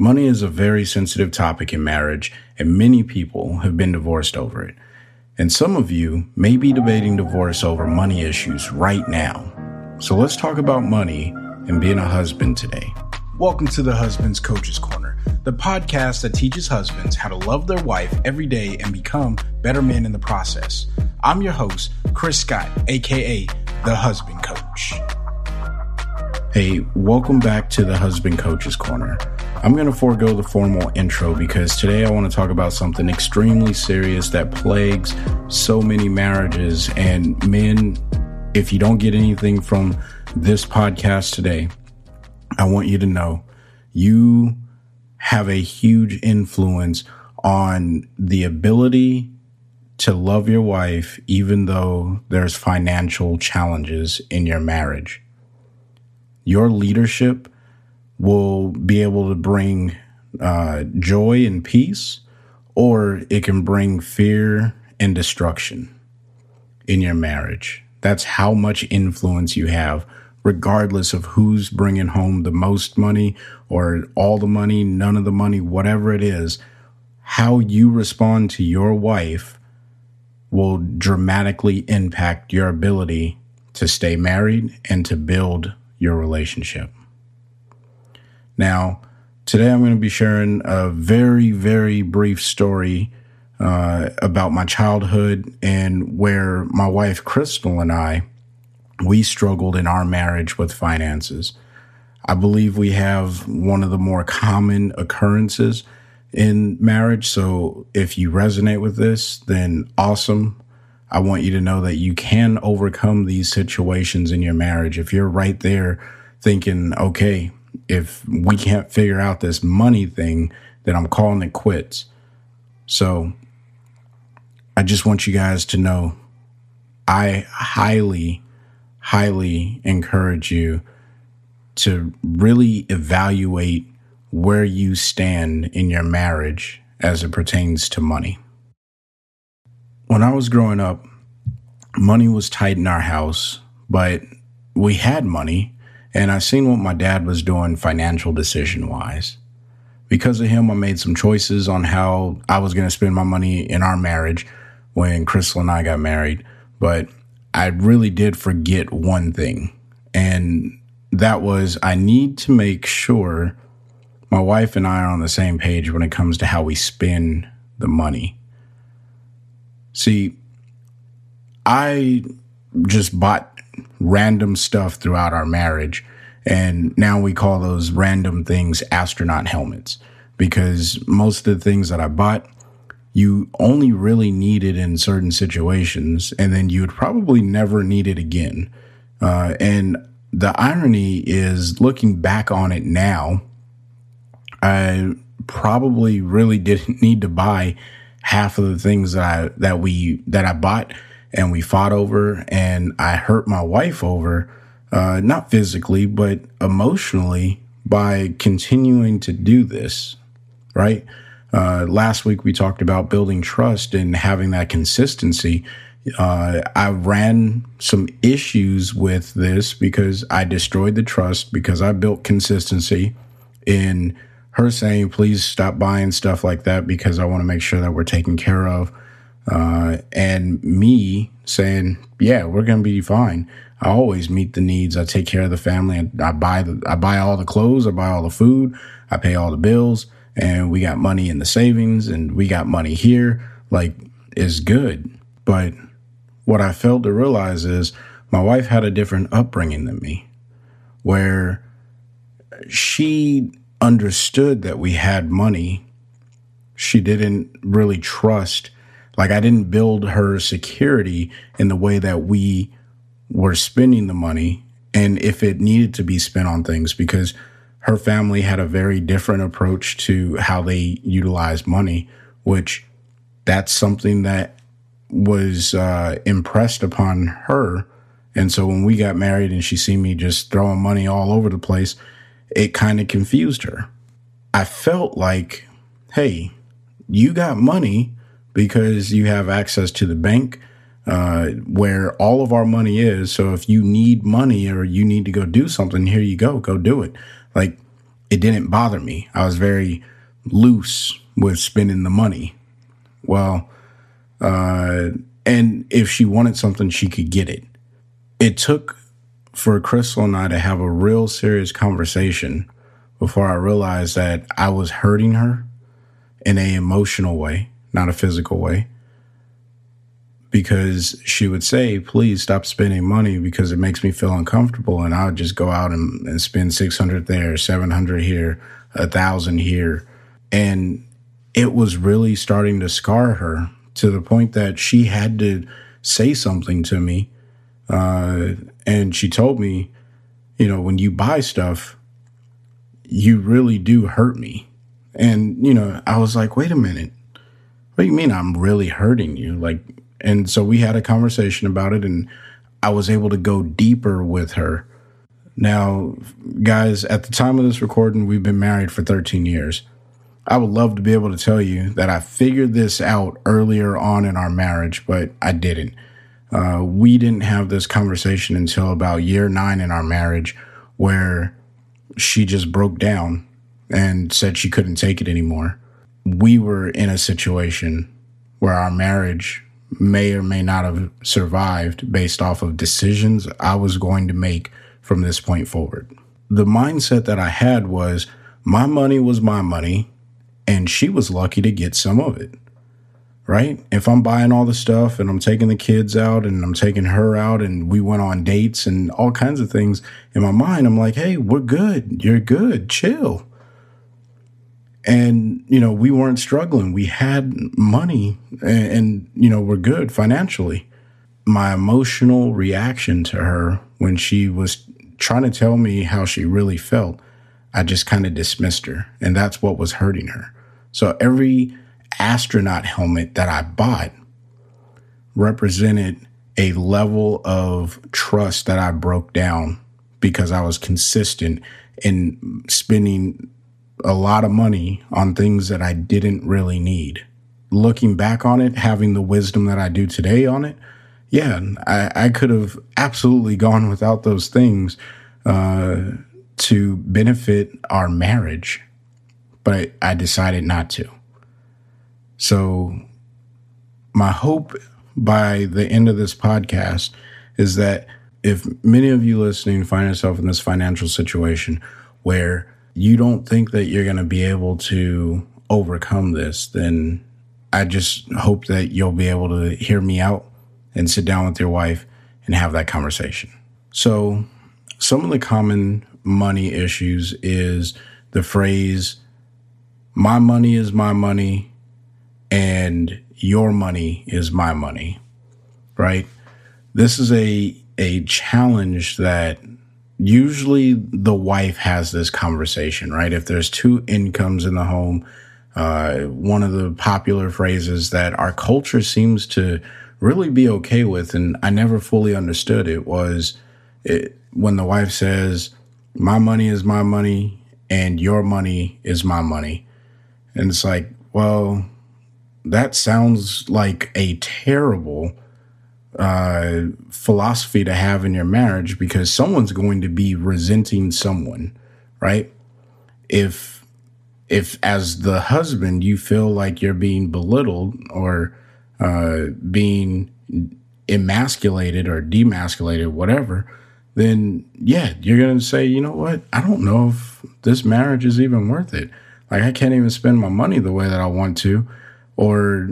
Money is a very sensitive topic in marriage, and many people have been divorced over it. And some of you may be debating divorce over money issues right now. So let's talk about money and being a husband today. Welcome to the Husband's Coach's Corner, the podcast that teaches husbands how to love their wife every day and become better men in the process. I'm your host, Chris Scott, aka the Husband Coach. Hey, welcome back to the Husband Coach's Corner. I'm going to forego the formal intro because today I want to talk about something extremely serious that plagues so many marriages. And men, if you don't get anything from this podcast today, I want you to know you have a huge influence on the ability to love your wife, even though there's financial challenges in your marriage. Your leadership will be able to bring uh, joy and peace, or it can bring fear and destruction in your marriage. That's how much influence you have, regardless of who's bringing home the most money or all the money, none of the money, whatever it is. How you respond to your wife will dramatically impact your ability to stay married and to build your relationship. Now, today I'm going to be sharing a very, very brief story uh, about my childhood and where my wife Crystal and I we struggled in our marriage with finances. I believe we have one of the more common occurrences in marriage. So if you resonate with this, then awesome. I want you to know that you can overcome these situations in your marriage. If you're right there thinking, okay, if we can't figure out this money thing, then I'm calling it quits. So I just want you guys to know I highly, highly encourage you to really evaluate where you stand in your marriage as it pertains to money. When I was growing up, money was tight in our house, but we had money and I seen what my dad was doing financial decision wise. Because of him, I made some choices on how I was going to spend my money in our marriage when Crystal and I got married. But I really did forget one thing. And that was I need to make sure my wife and I are on the same page when it comes to how we spend the money. See, I just bought random stuff throughout our marriage. And now we call those random things astronaut helmets because most of the things that I bought, you only really need it in certain situations, and then you would probably never need it again. Uh, and the irony is looking back on it now, I probably really didn't need to buy half of the things that I that we that I bought and we fought over and I hurt my wife over, uh, not physically, but emotionally by continuing to do this, right? Uh, last week we talked about building trust and having that consistency. Uh, I ran some issues with this because I destroyed the trust because I built consistency in her saying, please stop buying stuff like that because I want to make sure that we're taken care of uh, and me saying, "Yeah, we're gonna be fine." I always meet the needs. I take care of the family, and I buy the I buy all the clothes, I buy all the food, I pay all the bills, and we got money in the savings, and we got money here. Like, is good. But what I failed to realize is my wife had a different upbringing than me, where she understood that we had money. She didn't really trust like I didn't build her security in the way that we were spending the money and if it needed to be spent on things because her family had a very different approach to how they utilized money, which that's something that was uh, impressed upon her. And so when we got married and she seen me just throwing money all over the place, it kind of confused her. I felt like, hey, you got money because you have access to the bank uh, where all of our money is. So if you need money or you need to go do something, here you go, go do it. Like it didn't bother me. I was very loose with spending the money. Well, uh, and if she wanted something, she could get it. It took for Crystal and I to have a real serious conversation before I realized that I was hurting her in a emotional way, not a physical way. Because she would say, please stop spending money because it makes me feel uncomfortable. And I would just go out and, and spend 600 there, 700 here, a thousand here. And it was really starting to scar her to the point that she had to say something to me. Uh, and she told me, you know, when you buy stuff, you really do hurt me. And, you know, I was like, wait a minute. What do you mean I'm really hurting you? Like, and so we had a conversation about it and I was able to go deeper with her. Now, guys, at the time of this recording, we've been married for 13 years. I would love to be able to tell you that I figured this out earlier on in our marriage, but I didn't. Uh, we didn't have this conversation until about year nine in our marriage, where she just broke down and said she couldn't take it anymore. We were in a situation where our marriage may or may not have survived based off of decisions I was going to make from this point forward. The mindset that I had was my money was my money and she was lucky to get some of it. Right? If I'm buying all the stuff and I'm taking the kids out and I'm taking her out and we went on dates and all kinds of things in my mind, I'm like, hey, we're good. You're good. Chill. And, you know, we weren't struggling. We had money and, and, you know, we're good financially. My emotional reaction to her when she was trying to tell me how she really felt, I just kind of dismissed her. And that's what was hurting her. So every astronaut helmet that I bought represented a level of trust that I broke down because I was consistent in spending a lot of money on things that I didn't really need. Looking back on it, having the wisdom that I do today on it, yeah, I, I could have absolutely gone without those things uh, to benefit our marriage but I decided not to. So, my hope by the end of this podcast is that if many of you listening find yourself in this financial situation where you don't think that you're going to be able to overcome this, then I just hope that you'll be able to hear me out and sit down with your wife and have that conversation. So, some of the common money issues is the phrase, my money is my money and your money is my money, right? This is a, a challenge that usually the wife has this conversation, right? If there's two incomes in the home, uh, one of the popular phrases that our culture seems to really be okay with, and I never fully understood it, was it, when the wife says, My money is my money and your money is my money. And it's like, well, that sounds like a terrible uh, philosophy to have in your marriage because someone's going to be resenting someone, right? If if as the husband you feel like you're being belittled or uh, being emasculated or demasculated, whatever, then yeah, you're to say, you know what? I don't know if this marriage is even worth it. Like I can't even spend my money the way that I want to. Or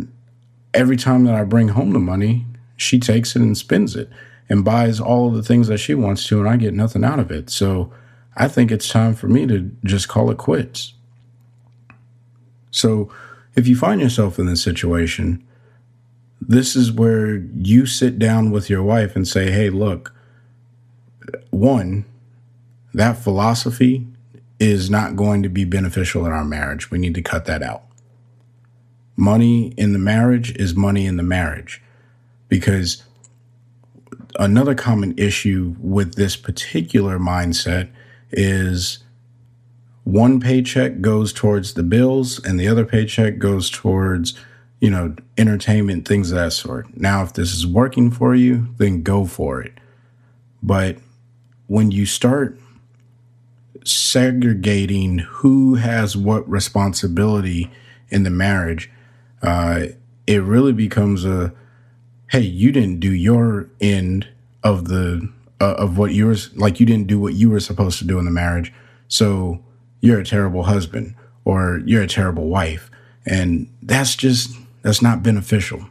every time that I bring home the money, she takes it and spends it and buys all of the things that she wants to, and I get nothing out of it. So I think it's time for me to just call it quits. So if you find yourself in this situation, this is where you sit down with your wife and say, hey, look, one, that philosophy is not going to be beneficial in our marriage. We need to cut that out. Money in the marriage is money in the marriage because another common issue with this particular mindset is one paycheck goes towards the bills and the other paycheck goes towards you know entertainment things of that sort. Now if this is working for you then go for it. But when you start segregating who has what responsibility in the marriage uh, it really becomes a hey you didn't do your end of the uh, of what you were like you didn't do what you were supposed to do in the marriage so you're a terrible husband or you're a terrible wife. And that's just that's not beneficial.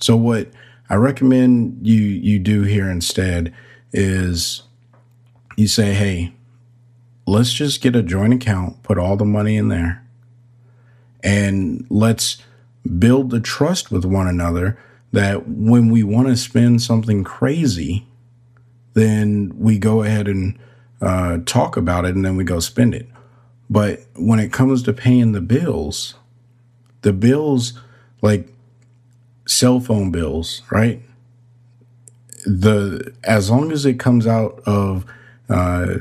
So what i recommend you you do here instead is you say hey let's just get a joint account put all the money in there and let's build the trust with one another that when we want to spend something crazy, then we go ahead and uh, talk about it and then we go spend it. But when it comes to paying the bills, the bills like cell phone bills, right? The as long as it comes out of uh,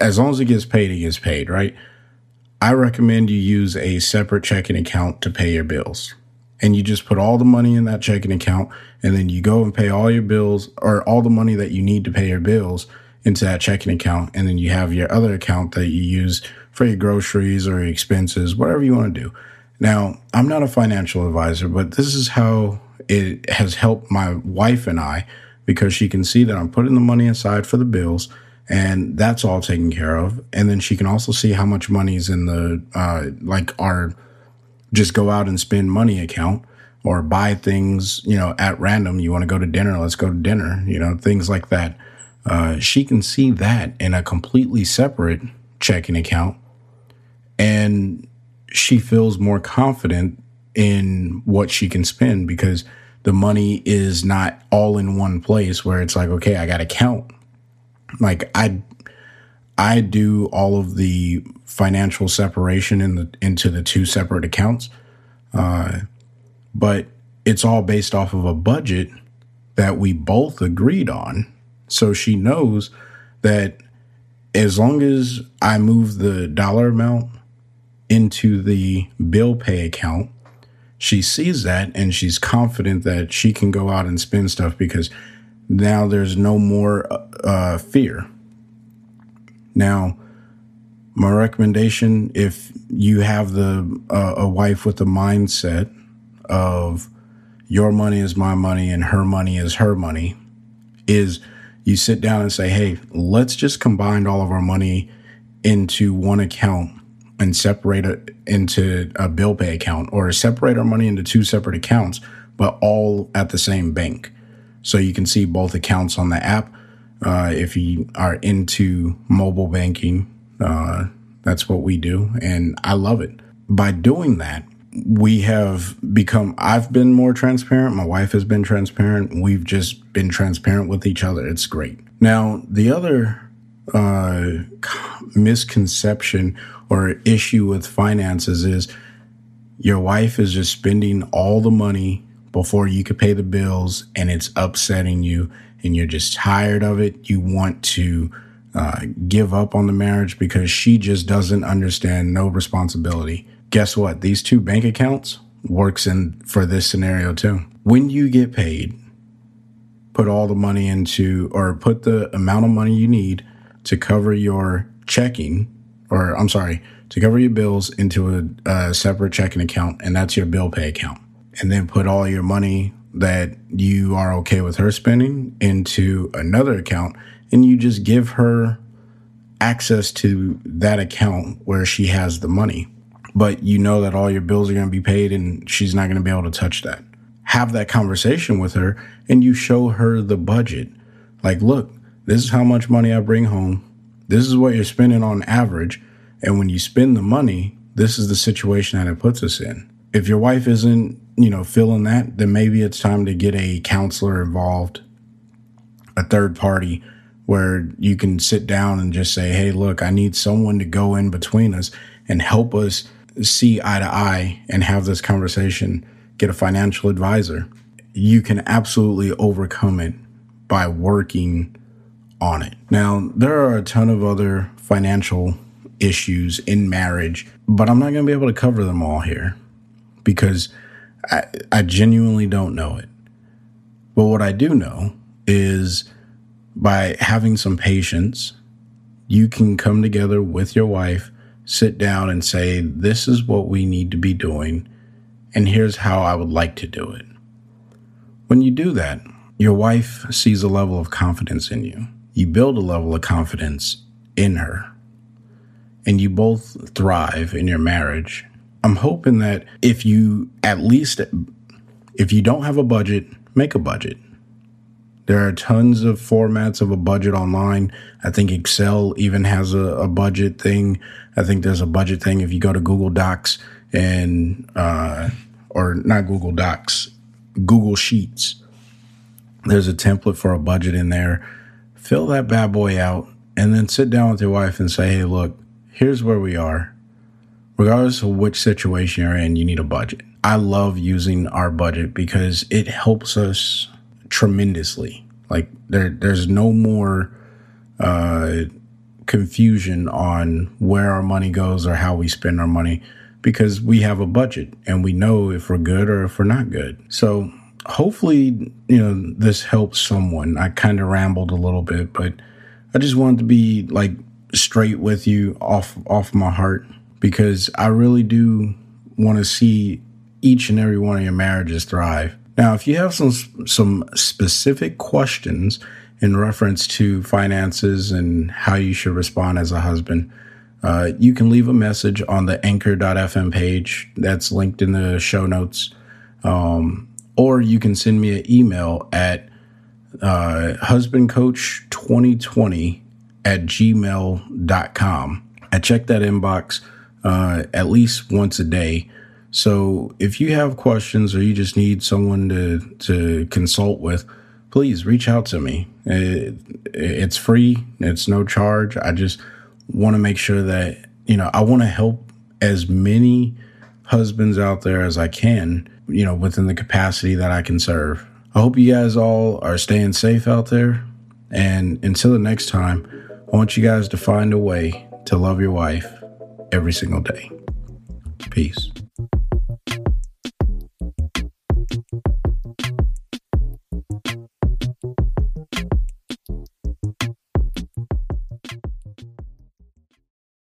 as long as it gets paid, it gets paid, right? I recommend you use a separate checking account to pay your bills and you just put all the money in that checking account and then you go and pay all your bills or all the money that you need to pay your bills into that checking account and then you have your other account that you use for your groceries or your expenses whatever you want to do. Now i'm not a financial advisor but this is how it has helped my wife and i because she can see that i'm putting the money aside for the bills and that's all taken care of and then she can also see how much money is in the uh, like our just go out and spend money account or buy things, you know, at random. You want to go to dinner, let's go to dinner, you know, things like that. Uh, she can see that in a completely separate checking account. And she feels more confident in what she can spend because the money is not all in one place where it's like, okay, I got to count. Like I, I do all of the financial separation in the into the two separate accounts, uh, but it's all based off of a budget that we both agreed on. So she knows that as long as I move the dollar amount into the bill pay account, she sees that and she's confident that she can go out and spend stuff because now there's no more uh, fear. Now, my recommendation, if you have the uh, a wife with the mindset of your money is my money and her money is her money, is you sit down and say, hey, let's just combine all of our money into one account and separate it into a bill pay account or separate our money into two separate accounts, but all at the same bank. So you can see both accounts on the app uh, if you are into mobile banking, uh, that's what we do. And I love it. By doing that, we have become, I've been more transparent. My wife has been transparent. We've just been transparent with each other. It's great. Now, the other uh, misconception or issue with finances is your wife is just spending all the money before you could pay the bills and it's upsetting you and you're just tired of it. You want to uh, give up on the marriage because she just doesn't understand no responsibility. Guess what? These two bank accounts works in for this scenario too. When you get paid, put all the money into or put the amount of money you need to cover your checking or I'm sorry, to cover your bills into a, a separate checking account and that's your bill pay account and then put all your money that you are okay with her spending into another account and you just give her access to that account where she has the money. But you know that all your bills are going to be paid and she's not going to be able to touch that. Have that conversation with her and you show her the budget. Like, look, this is how much money I bring home. This is what you're spending on average. And when you spend the money, this is the situation that it puts us in if your wife isn't, you know, feeling that, then maybe it's time to get a counselor involved, a third party where you can sit down and just say, Hey, look, I need someone to go in between us and help us see eye to eye and have this conversation, get a financial advisor. You can absolutely overcome it by working on it. Now, there are a ton of other financial issues in marriage, but I'm not going to be able to cover them all here because I, I genuinely don't know it. But what I do know is by having some patience, you can come together with your wife, sit down and say, This is what we need to be doing, and here's how I would like to do it. When you do that, your wife sees a level of confidence in you. You build a level of confidence in her, and you both thrive in your marriage. I'm hoping that if you at least, if you don't have a budget, make a budget there are tons of formats of a budget online. I think Excel even has a, a budget thing. I think there's a budget thing if you go to Google Docs and, uh, or not Google Docs, Google Sheets. There's a template for a budget in there. Fill that bad boy out and then sit down with your wife and say, hey, look, here's where we are. Regardless of which situation you're in, you need a budget. I love using our budget because it helps us tremendously. Like there, there's no more uh, confusion on where our money goes or how we spend our money because we have a budget and we know if we're good or if we're not good. So hopefully, you know, this helps someone. I kind of rambled a little bit, but I just wanted to be like straight with you off off my heart because I really do want to see each and every one of your marriages thrive. Now, if you have some some specific questions in reference to finances and how you should respond as a husband, uh, you can leave a message on the anchor.fm page that's linked in the show notes. Um, or you can send me an email at uh, husbandcoach2020 at gmail.com. I check that inbox uh, at least once a day so if you have questions or you just need someone to, to consult with, please reach out to me. It, it's free. It's no charge. I just want to make sure that, you know, I want to help as many husbands out there as I can, you know, within the capacity that I can serve. I hope you guys all are staying safe out there. And until the next time, I want you guys to find a way to love your wife every single day. Peace.